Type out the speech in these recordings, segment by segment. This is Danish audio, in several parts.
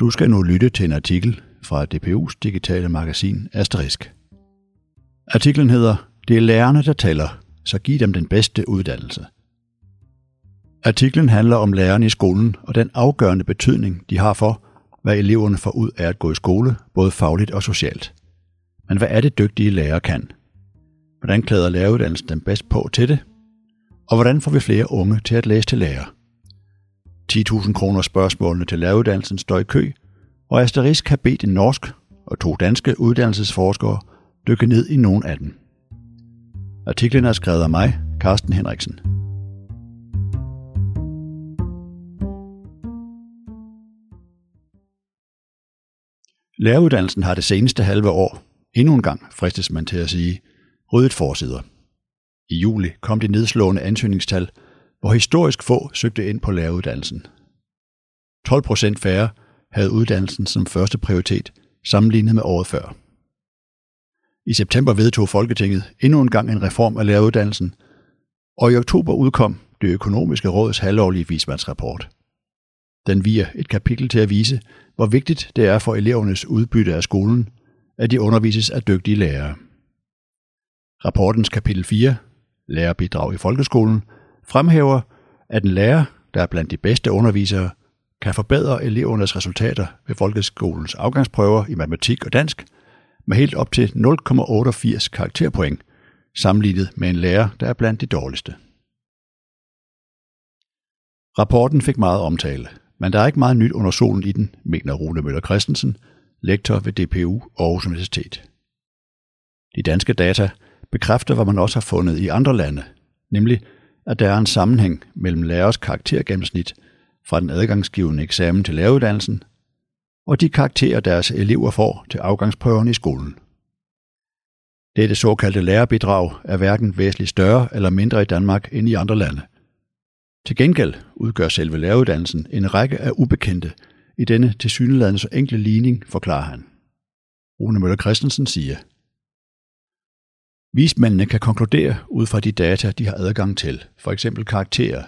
Du skal nu lytte til en artikel fra DPU's digitale magasin Asterisk. Artiklen hedder Det er lærerne, der tæller, så giv dem den bedste uddannelse. Artiklen handler om lærerne i skolen og den afgørende betydning, de har for, hvad eleverne får ud af at gå i skole, både fagligt og socialt. Men hvad er det dygtige lærere kan? Hvordan klæder læreruddannelsen dem bedst på til det? Og hvordan får vi flere unge til at læse til lærer? 10.000 kroner spørgsmålene til læreruddannelsen står i kø, og Asterisk har bedt en norsk og to danske uddannelsesforskere dykke ned i nogle af dem. Artiklen er skrevet af mig, Carsten Henriksen. Læreruddannelsen har det seneste halve år, endnu en gang fristes man til at sige, ryddet forsider. I juli kom de nedslående ansøgningstal, hvor historisk få søgte ind på læreruddannelsen. 12 procent færre havde uddannelsen som første prioritet, sammenlignet med året før. I september vedtog Folketinget endnu en gang en reform af læreruddannelsen, og i oktober udkom det økonomiske råds halvårlige vismandsrapport. Den viger et kapitel til at vise, hvor vigtigt det er for elevernes udbytte af skolen, at de undervises af dygtige lærere. Rapportens kapitel 4, Lærerbidrag i folkeskolen, fremhæver, at en lærer, der er blandt de bedste undervisere, kan forbedre elevernes resultater ved folkeskolens afgangsprøver i matematik og dansk med helt op til 0,88 karakterpoint, sammenlignet med en lærer, der er blandt de dårligste. Rapporten fik meget omtale, men der er ikke meget nyt under solen i den, mener Rune Møller Christensen, lektor ved DPU Aarhus Universitet. De danske data bekræfter, hvad man også har fundet i andre lande, nemlig at der er en sammenhæng mellem lærers karaktergennemsnit fra den adgangsgivende eksamen til læreruddannelsen og de karakterer, deres elever får til afgangsprøven i skolen. Dette såkaldte lærerbidrag er hverken væsentligt større eller mindre i Danmark end i andre lande. Til gengæld udgør selve læreruddannelsen en række af ubekendte i denne tilsyneladende så enkle ligning, forklarer han. Rune Møller Christensen siger, Vismændene kan konkludere ud fra de data, de har adgang til, for eksempel karakterer,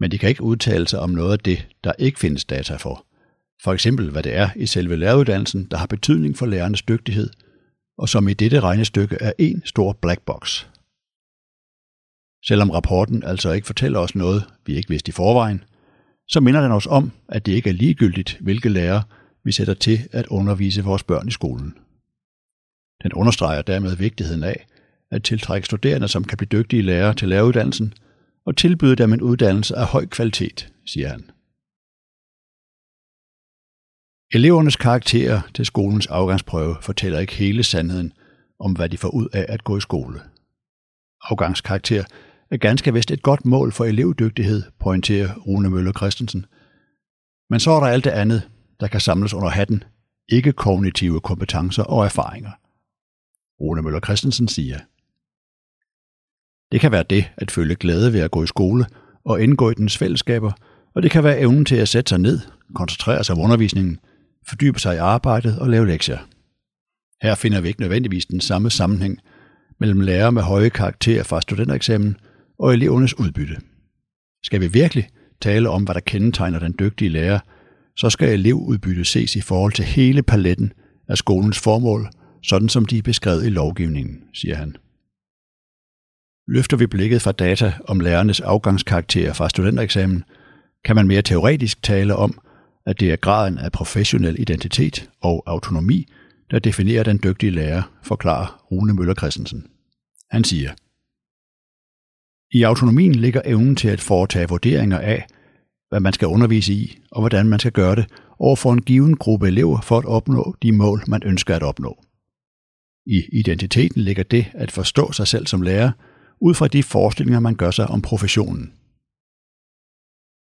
men de kan ikke udtale sig om noget af det, der ikke findes data for. For eksempel hvad det er i selve læreruddannelsen, der har betydning for lærernes dygtighed, og som i dette regnestykke er en stor black box. Selvom rapporten altså ikke fortæller os noget, vi ikke vidste i forvejen, så minder den os om, at det ikke er ligegyldigt, hvilke lærere vi sætter til at undervise vores børn i skolen. Den understreger dermed vigtigheden af at tiltrække studerende, som kan blive dygtige lærere til læreruddannelsen, og tilbyde dem en uddannelse af høj kvalitet, siger han. Elevernes karakterer til skolens afgangsprøve fortæller ikke hele sandheden om, hvad de får ud af at gå i skole. Afgangskarakter er ganske vist et godt mål for elevdygtighed, pointerer Rune Møller Christensen. Men så er der alt det andet, der kan samles under hatten, ikke kognitive kompetencer og erfaringer. Rune Møller Christensen siger, Det kan være det at føle glæde ved at gå i skole og indgå i dens fællesskaber, og det kan være evnen til at sætte sig ned, koncentrere sig om undervisningen, fordybe sig i arbejdet og lave lektier. Her finder vi ikke nødvendigvis den samme sammenhæng mellem lærere med høje karakterer fra studentereksamen og elevernes udbytte. Skal vi virkelig tale om, hvad der kendetegner den dygtige lærer, så skal elevudbytte ses i forhold til hele paletten af skolens formål, sådan som de er beskrevet i lovgivningen, siger han. Løfter vi blikket fra data om lærernes afgangskarakterer fra studentereksamen, kan man mere teoretisk tale om, at det er graden af professionel identitet og autonomi, der definerer den dygtige lærer, forklarer Rune Møller Christensen. Han siger, I autonomien ligger evnen til at foretage vurderinger af, hvad man skal undervise i, og hvordan man skal gøre det over for en given gruppe elever for at opnå de mål, man ønsker at opnå. I identiteten ligger det at forstå sig selv som lærer, ud fra de forestillinger, man gør sig om professionen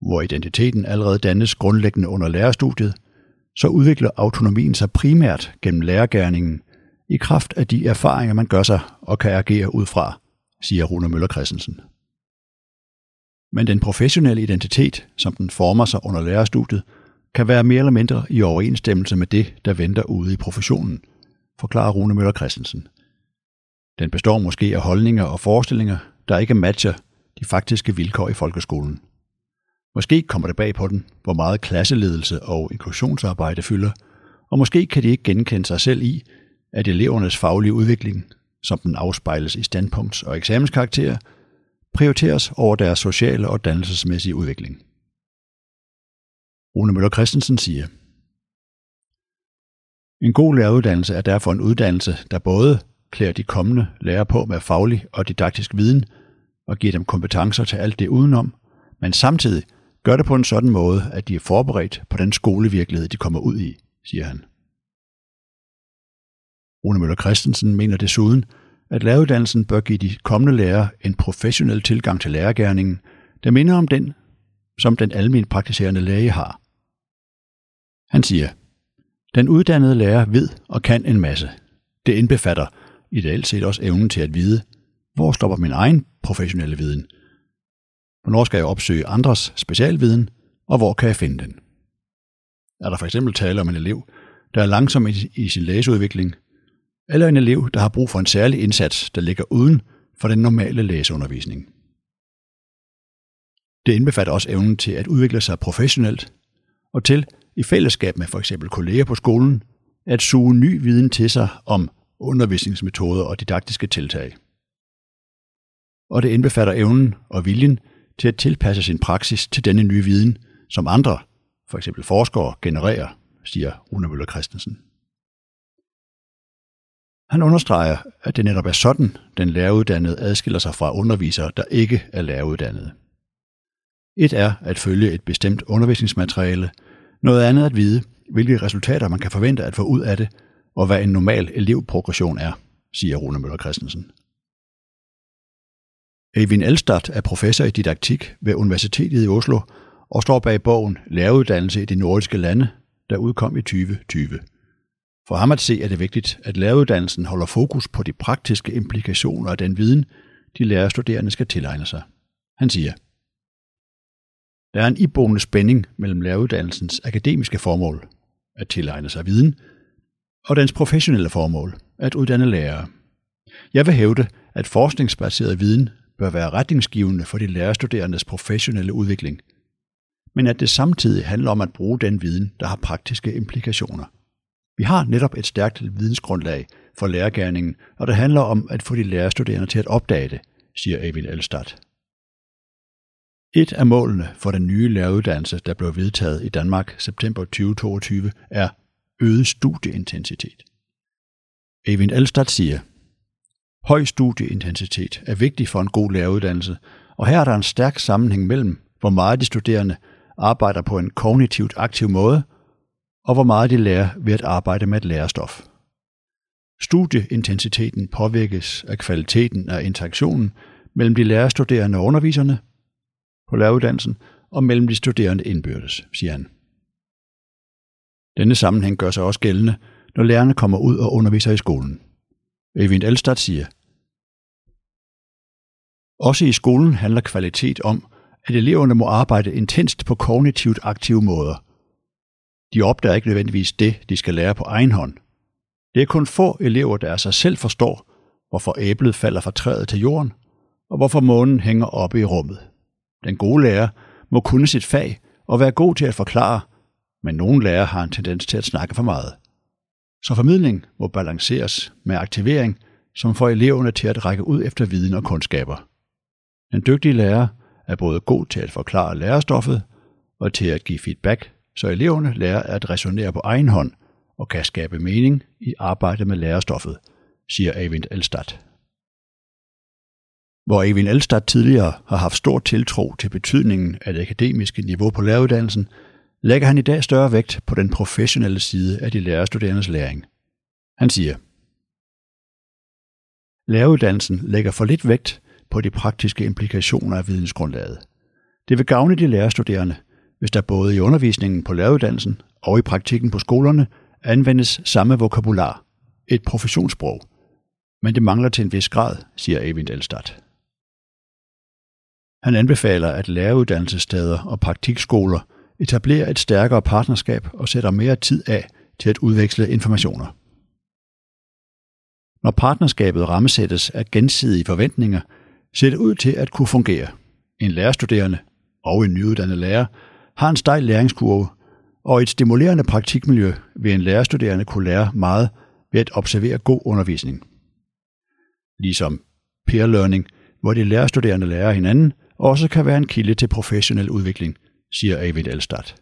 hvor identiteten allerede dannes grundlæggende under lærerstudiet, så udvikler autonomien sig primært gennem lærergærningen i kraft af de erfaringer, man gør sig og kan agere ud fra, siger Rune Møller Christensen. Men den professionelle identitet, som den former sig under lærerstudiet, kan være mere eller mindre i overensstemmelse med det, der venter ude i professionen, forklarer Rune Møller Christensen. Den består måske af holdninger og forestillinger, der ikke matcher de faktiske vilkår i folkeskolen. Måske kommer det bag på den, hvor meget klasseledelse og inklusionsarbejde fylder, og måske kan de ikke genkende sig selv i, at elevernes faglige udvikling, som den afspejles i standpunkts- og eksamenskarakterer, prioriteres over deres sociale og dannelsesmæssige udvikling. Rune Møller Christensen siger, en god læreruddannelse er derfor en uddannelse, der både klæder de kommende lærere på med faglig og didaktisk viden og giver dem kompetencer til alt det udenom, men samtidig gør det på en sådan måde, at de er forberedt på den skolevirkelighed, de kommer ud i, siger han. Rune Møller Christensen mener desuden, at læreruddannelsen bør give de kommende lærere en professionel tilgang til lærergærningen, der minder om den, som den almen praktiserende læge har. Han siger, den uddannede lærer ved og kan en masse. Det indbefatter ideelt set også evnen til at vide, hvor stopper min egen professionelle viden? Hvornår skal jeg opsøge andres specialviden, og hvor kan jeg finde den? Er der for eksempel tale om en elev, der er langsom i sin læseudvikling, eller en elev, der har brug for en særlig indsats, der ligger uden for den normale læseundervisning. Det indbefatter også evnen til at udvikle sig professionelt, og til, i fællesskab med for eksempel kolleger på skolen, at suge ny viden til sig om undervisningsmetoder og didaktiske tiltag. Og det indbefatter evnen og viljen til at tilpasse sin praksis til denne nye viden, som andre, for eksempel forskere, genererer, siger Rune Møller Christensen. Han understreger, at det netop er sådan, den læreruddannede adskiller sig fra undervisere, der ikke er læreruddannede. Et er at følge et bestemt undervisningsmateriale, noget andet at vide, hvilke resultater man kan forvente at få ud af det, og hvad en normal elevprogression er, siger Rune Møller Christensen. Eivind Elstad er professor i didaktik ved Universitetet i Oslo og står bag bogen Læreruddannelse i de nordiske lande, der udkom i 2020. For ham at se er det vigtigt, at læreruddannelsen holder fokus på de praktiske implikationer af den viden, de lærerstuderende skal tilegne sig. Han siger, der er en iboende spænding mellem læreruddannelsens akademiske formål, at tilegne sig viden, og dens professionelle formål, at uddanne lærere. Jeg vil hævde, at forskningsbaseret viden bør være retningsgivende for de lærerstuderendes professionelle udvikling, men at det samtidig handler om at bruge den viden, der har praktiske implikationer. Vi har netop et stærkt vidensgrundlag for lærergærningen, og det handler om at få de lærerstuderende til at opdage det, siger Eivind Elstad. Et af målene for den nye læreruddannelse, der blev vedtaget i Danmark september 2022, er øget studieintensitet. Eivind Elstad siger, Høj studieintensitet er vigtig for en god læreruddannelse, og her er der en stærk sammenhæng mellem, hvor meget de studerende arbejder på en kognitivt aktiv måde, og hvor meget de lærer ved at arbejde med et lærestof. Studieintensiteten påvirkes af kvaliteten af interaktionen mellem de lærerstuderende og underviserne på læreruddannelsen og mellem de studerende indbyrdes, siger han. Denne sammenhæng gør sig også gældende, når lærerne kommer ud og underviser i skolen. Eivind Elstad siger, Også i skolen handler kvalitet om, at eleverne må arbejde intenst på kognitivt aktive måder. De opdager ikke nødvendigvis det, de skal lære på egen hånd. Det er kun få elever, der af sig selv forstår, hvorfor æblet falder fra træet til jorden, og hvorfor månen hænger oppe i rummet. Den gode lærer må kunne sit fag og være god til at forklare, men nogle lærere har en tendens til at snakke for meget. Så formidling må balanceres med aktivering, som får eleverne til at række ud efter viden og kundskaber. En dygtig lærer er både god til at forklare lærerstoffet og til at give feedback, så eleverne lærer at resonere på egen hånd og kan skabe mening i arbejdet med lærerstoffet, siger Avind Elstad. Hvor Evin Elstad tidligere har haft stor tiltro til betydningen af det akademiske niveau på læreruddannelsen, lægger han i dag større vægt på den professionelle side af de lærerstuderendes læring. Han siger, Læreruddannelsen lægger for lidt vægt på de praktiske implikationer af vidensgrundlaget. Det vil gavne de lærerstuderende, hvis der både i undervisningen på læreruddannelsen og i praktikken på skolerne anvendes samme vokabular, et professionssprog. Men det mangler til en vis grad, siger Eivind Elstad. Han anbefaler, at læreruddannelsessteder og praktikskoler etablerer et stærkere partnerskab og sætter mere tid af til at udveksle informationer. Når partnerskabet rammesættes af gensidige forventninger, ser det ud til at kunne fungere. En lærerstuderende, og en nyuddannet lærer har en stejl læringskurve, og et stimulerende praktikmiljø vil en lærerstuderende kunne lære meget ved at observere god undervisning. Ligesom peer learning, hvor de lærerstuderende lærer hinanden, også kan være en kilde til professionel udvikling, siger Avid Elstad.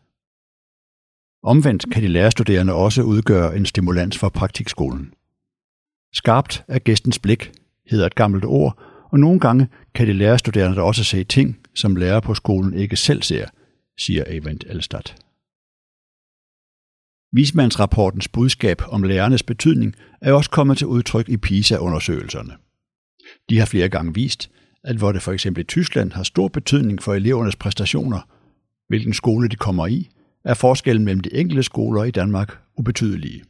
Omvendt kan de lærerstuderende også udgøre en stimulans for praktikskolen. Skarpt er gæstens blik, hedder et gammelt ord, og nogle gange kan de lærerstuderende også se ting, som lærer på skolen ikke selv ser, siger Avent Elstad. Vismandsrapportens budskab om lærernes betydning er også kommet til udtryk i PISA-undersøgelserne. De har flere gange vist, at hvor det for eksempel i Tyskland har stor betydning for elevernes præstationer, hvilken skole de kommer i, er forskellen mellem de enkelte skoler i Danmark ubetydelige.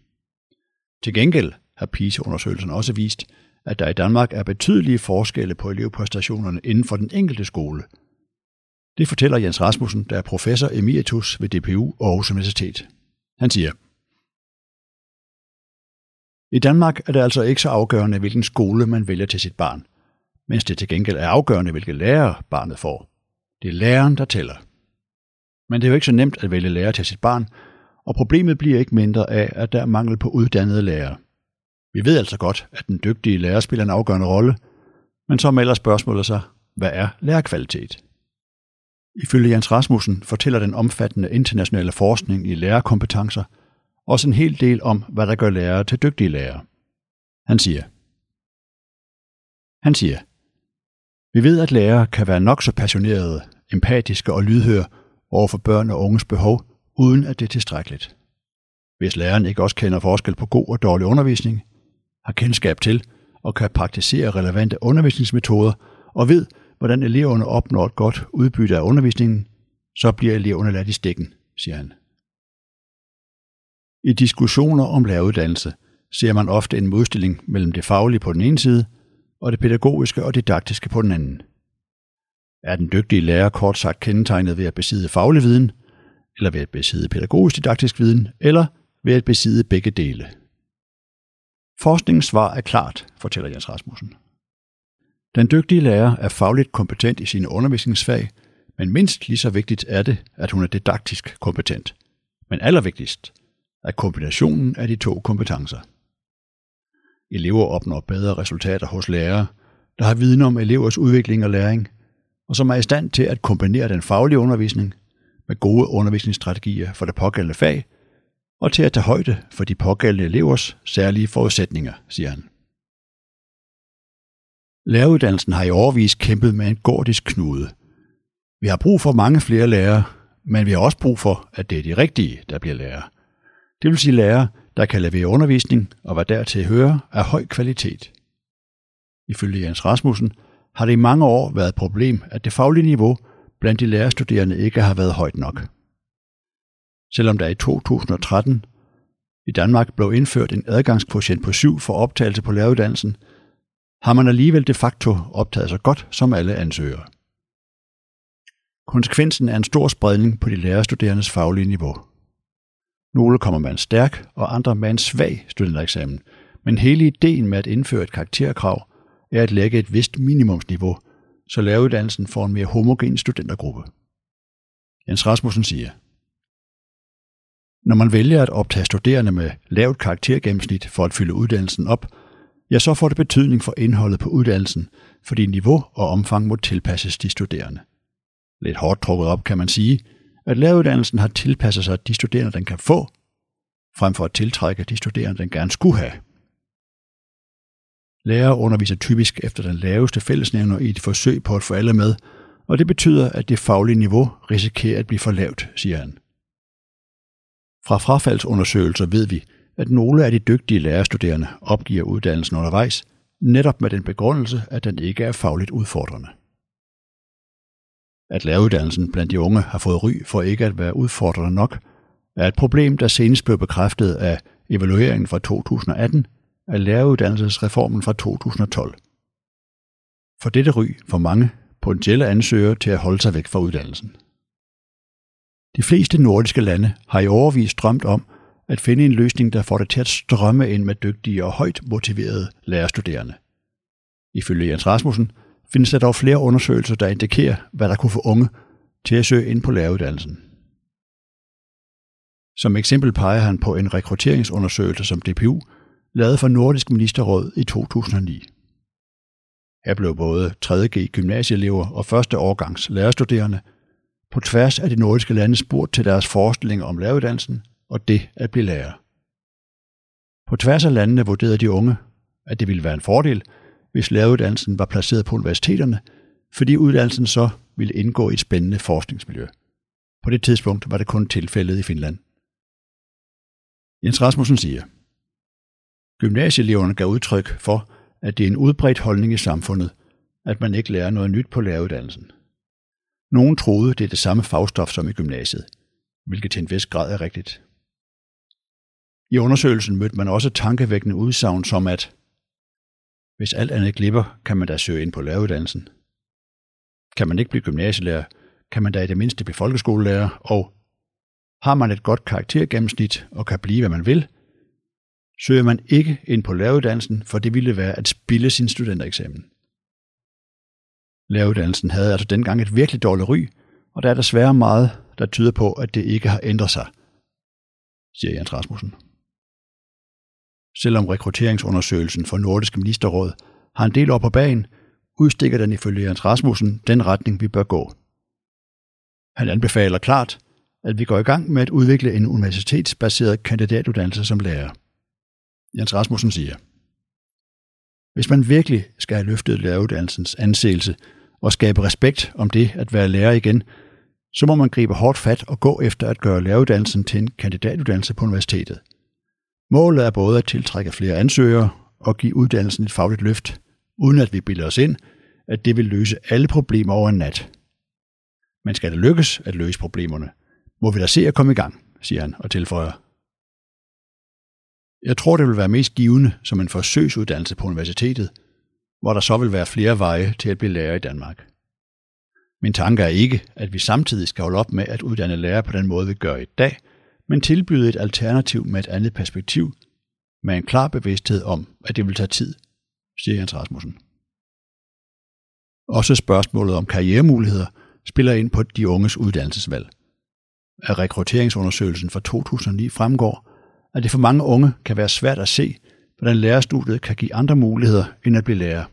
Til gengæld har PISA-undersøgelsen også vist, at der i Danmark er betydelige forskelle på elevpræstationerne inden for den enkelte skole. Det fortæller Jens Rasmussen, der er professor emeritus ved DPU Aarhus Universitet. Han siger, I Danmark er det altså ikke så afgørende, hvilken skole man vælger til sit barn, mens det til gengæld er afgørende, hvilke lærer barnet får. Det er læreren, der tæller. Men det er jo ikke så nemt at vælge lærer til sit barn, og problemet bliver ikke mindre af, at der er mangel på uddannede lærere. Vi ved altså godt, at den dygtige lærer spiller en afgørende rolle, men så melder spørgsmålet sig, hvad er lærerkvalitet? Ifølge Jens Rasmussen fortæller den omfattende internationale forskning i lærerkompetencer også en hel del om, hvad der gør lærere til dygtige lærere. Han siger, han siger, vi ved, at lærere kan være nok så passionerede, empatiske og lydhøre over for børn og unges behov, uden at det er tilstrækkeligt. Hvis læreren ikke også kender forskel på god og dårlig undervisning, har kendskab til og kan praktisere relevante undervisningsmetoder og ved, hvordan eleverne opnår et godt udbytte af undervisningen, så bliver eleverne ladt i stikken, siger han. I diskussioner om læreruddannelse ser man ofte en modstilling mellem det faglige på den ene side og det pædagogiske og didaktiske på den anden. Er den dygtige lærer kort sagt kendetegnet ved at besidde faglig viden, eller ved at besidde pædagogisk didaktisk viden, eller ved at besidde begge dele? Forskningens svar er klart, fortæller Jens Rasmussen. Den dygtige lærer er fagligt kompetent i sine undervisningsfag, men mindst lige så vigtigt er det, at hun er didaktisk kompetent. Men allervigtigst er kombinationen af de to kompetencer. Elever opnår bedre resultater hos lærere, der har viden om elevers udvikling og læring, og som er i stand til at kombinere den faglige undervisning med gode undervisningsstrategier for det pågældende fag, og til at tage højde for de pågældende elevers særlige forudsætninger, siger han. Læreruddannelsen har i overvis kæmpet med en gordisk knude. Vi har brug for mange flere lærere, men vi har også brug for, at det er de rigtige, der bliver lærere. Det vil sige lærere, der kan levere undervisning og hvad dertil hører af høj kvalitet. Ifølge Jens Rasmussen har det i mange år været et problem, at det faglige niveau blandt de lærerstuderende ikke har været højt nok. Selvom der i 2013 i Danmark blev indført en adgangskvotient på 7 for optagelse på læreruddannelsen, har man alligevel de facto optaget sig godt som alle ansøgere. Konsekvensen er en stor spredning på de lærerstuderendes faglige niveau. Nogle kommer med en stærk, og andre med en svag studentereksamen, men hele ideen med at indføre et karakterkrav er at lægge et vist minimumsniveau, så læreruddannelsen får en mere homogen studentergruppe. Jens Rasmussen siger, Når man vælger at optage studerende med lavt karaktergennemsnit for at fylde uddannelsen op, ja, så får det betydning for indholdet på uddannelsen, fordi niveau og omfang må tilpasses de studerende. Lidt hårdt trukket op kan man sige, at læreruddannelsen har tilpasset sig de studerende, den kan få, frem for at tiltrække de studerende, den gerne skulle have. Lærer underviser typisk efter den laveste fællesnævner i et forsøg på at få alle med, og det betyder, at det faglige niveau risikerer at blive for lavt, siger han. Fra frafaldsundersøgelser ved vi, at nogle af de dygtige lærerstuderende opgiver uddannelsen undervejs, netop med den begrundelse, at den ikke er fagligt udfordrende. At læreruddannelsen blandt de unge har fået ry for ikke at være udfordrende nok, er et problem, der senest blev bekræftet af evalueringen fra 2018 af læreruddannelsesreformen fra 2012. For dette ry får mange potentielle ansøgere til at holde sig væk fra uddannelsen. De fleste nordiske lande har i overvis drømt om at finde en løsning, der får det til at strømme ind med dygtige og højt motiverede lærerstuderende. Ifølge Jens Rasmussen findes der dog flere undersøgelser, der indikerer, hvad der kunne få unge til at søge ind på læreruddannelsen. Som eksempel peger han på en rekrutteringsundersøgelse, som DPU lavede for Nordisk Ministerråd i 2009. Her blev både 3.G gymnasieelever og første årgangs lærerstuderende på tværs af de nordiske lande spurgt til deres forestillinger om læreruddannelsen og det at blive lærer. På tværs af landene vurderede de unge, at det ville være en fordel, hvis læreruddannelsen var placeret på universiteterne, fordi uddannelsen så ville indgå i et spændende forskningsmiljø. På det tidspunkt var det kun tilfældet i Finland. Jens Rasmussen siger, Gymnasieeleverne gav udtryk for, at det er en udbredt holdning i samfundet, at man ikke lærer noget nyt på læreruddannelsen. Nogen troede, det er det samme fagstof som i gymnasiet, hvilket til en vis grad er rigtigt. I undersøgelsen mødte man også tankevækkende udsagn som at hvis alt andet glipper, kan man da søge ind på læreruddannelsen. Kan man ikke blive gymnasielærer, kan man da i det mindste blive folkeskolelærer, og har man et godt karaktergennemsnit og kan blive, hvad man vil, søger man ikke ind på læreruddannelsen, for det ville være at spille sin studentereksamen. Læreruddannelsen havde altså dengang et virkelig dårligt ry, og der er desværre meget, der tyder på, at det ikke har ændret sig, siger Jens Rasmussen. Selvom rekrutteringsundersøgelsen for Nordisk Ministerråd har en del op på bagen, udstikker den ifølge Jens Rasmussen den retning, vi bør gå. Han anbefaler klart, at vi går i gang med at udvikle en universitetsbaseret kandidatuddannelse som lærer. Jens Rasmussen siger, Hvis man virkelig skal have løftet læreruddannelsens anseelse og skabe respekt om det at være lærer igen, så må man gribe hårdt fat og gå efter at gøre læreruddannelsen til en kandidatuddannelse på universitetet. Målet er både at tiltrække flere ansøgere og give uddannelsen et fagligt løft, uden at vi bilder os ind, at det vil løse alle problemer over en nat. Men skal det lykkes at løse problemerne, må vi da se at komme i gang, siger han og tilføjer. Jeg tror, det vil være mest givende som en forsøgsuddannelse på universitetet, hvor der så vil være flere veje til at blive lærer i Danmark. Min tanke er ikke, at vi samtidig skal holde op med at uddanne lærere på den måde, vi gør i dag, men tilbyde et alternativ med et andet perspektiv, med en klar bevidsthed om, at det vil tage tid, siger Jens Rasmussen. Også spørgsmålet om karrieremuligheder spiller ind på de unges uddannelsesvalg. Af rekrutteringsundersøgelsen fra 2009 fremgår, at det for mange unge kan være svært at se, hvordan lærerstudiet kan give andre muligheder end at blive lærer.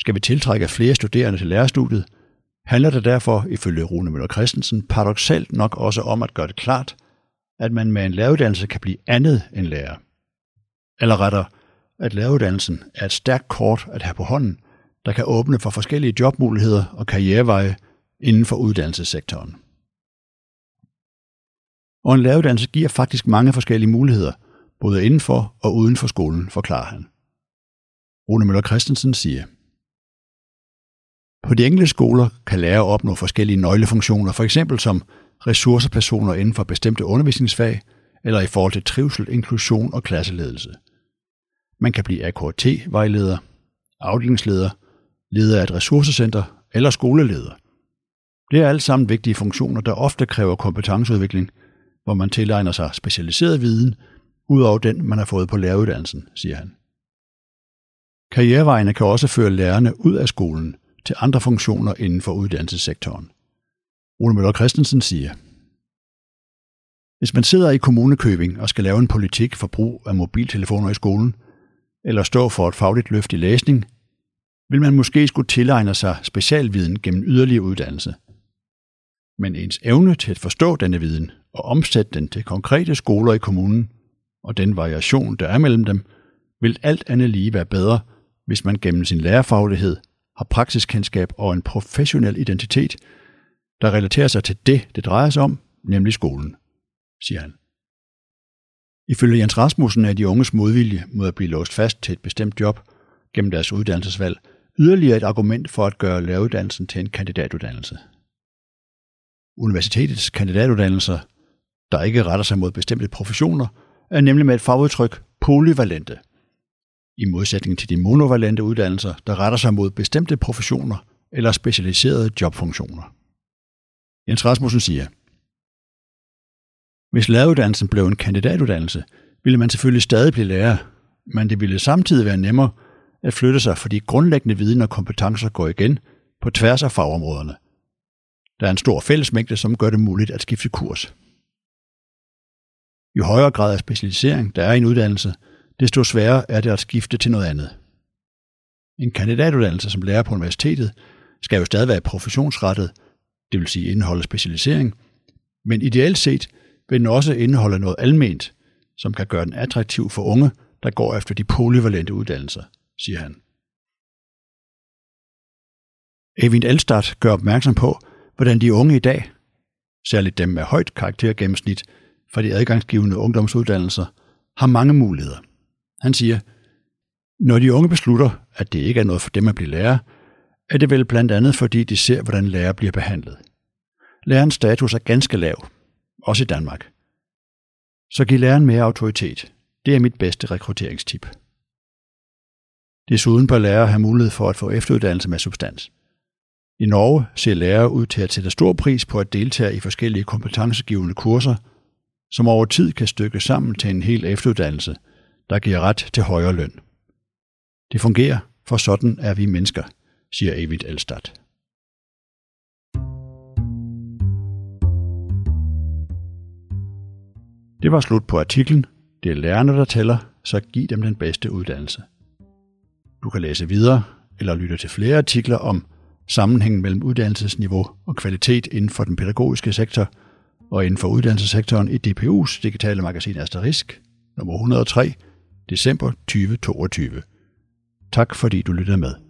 Skal vi tiltrække flere studerende til lærerstudiet, handler det derfor, ifølge Rune Møller Christensen, paradoxalt nok også om at gøre det klart, at man med en læreruddannelse kan blive andet end lærer. Eller rettere, at læreruddannelsen er et stærkt kort at have på hånden, der kan åbne for forskellige jobmuligheder og karriereveje inden for uddannelsessektoren. Og en læreruddannelse giver faktisk mange forskellige muligheder, både inden for og uden for skolen, forklarer han. Rune Møller Christensen siger, på de enkelte skoler kan lærere opnå forskellige nøglefunktioner, for eksempel som ressourcepersoner inden for bestemte undervisningsfag, eller i forhold til trivsel, inklusion og klasseledelse. Man kan blive AKT-vejleder, afdelingsleder, leder af et ressourcecenter eller skoleleder. Det er alt sammen vigtige funktioner, der ofte kræver kompetenceudvikling, hvor man tilegner sig specialiseret viden, ud over den, man har fået på læreruddannelsen, siger han. Karrierevejene kan også føre lærerne ud af skolen til andre funktioner inden for uddannelsessektoren. Ole Møller Christensen siger, Hvis man sidder i kommunekøbing og skal lave en politik for brug af mobiltelefoner i skolen, eller stå for et fagligt løft i læsning, vil man måske skulle tilegne sig specialviden gennem yderligere uddannelse. Men ens evne til at forstå denne viden og omsætte den til konkrete skoler i kommunen, og den variation, der er mellem dem, vil alt andet lige være bedre, hvis man gennem sin lærerfaglighed har praksiskendskab og en professionel identitet, der relaterer sig til det, det drejer sig om, nemlig skolen, siger han. Ifølge Jens Rasmussen er de unges modvilje mod at blive låst fast til et bestemt job gennem deres uddannelsesvalg yderligere et argument for at gøre læreruddannelsen til en kandidatuddannelse. Universitetets kandidatuddannelser, der ikke retter sig mod bestemte professioner, er nemlig med et fagudtryk polyvalente – i modsætning til de monovalente uddannelser, der retter sig mod bestemte professioner eller specialiserede jobfunktioner. Jens Rasmussen siger, Hvis læreruddannelsen blev en kandidatuddannelse, ville man selvfølgelig stadig blive lærer, men det ville samtidig være nemmere at flytte sig, fordi grundlæggende viden og kompetencer går igen på tværs af fagområderne. Der er en stor fællesmængde, som gør det muligt at skifte kurs. Jo højere grad af specialisering der er i en uddannelse, desto sværere er det at skifte til noget andet. En kandidatuddannelse som lærer på universitetet skal jo stadig være professionsrettet, det vil sige indeholde specialisering, men ideelt set vil den også indeholde noget alment, som kan gøre den attraktiv for unge, der går efter de polyvalente uddannelser, siger han. Evind Elstad gør opmærksom på, hvordan de unge i dag, særligt dem med højt karaktergennemsnit fra de adgangsgivende ungdomsuddannelser, har mange muligheder. Han siger, når de unge beslutter, at det ikke er noget for dem at blive lærer, er det vel blandt andet fordi de ser, hvordan lærer bliver behandlet. Lærerens status er ganske lav, også i Danmark. Så giv læreren mere autoritet. Det er mit bedste rekrutteringstip. Desuden bør lærere have mulighed for at få efteruddannelse med substans. I Norge ser lærere ud til at sætte stor pris på at deltage i forskellige kompetencegivende kurser, som over tid kan stykke sammen til en hel efteruddannelse, der giver ret til højere løn. Det fungerer, for sådan er vi mennesker, siger Evit Elstad. Det var slut på artiklen. Det er lærerne, der tæller, så giv dem den bedste uddannelse. Du kan læse videre eller lytte til flere artikler om sammenhængen mellem uddannelsesniveau og kvalitet inden for den pædagogiske sektor og inden for uddannelsessektoren i DPU's digitale magasin Asterisk, nummer 103, december 2022. Tak fordi du lyttede med.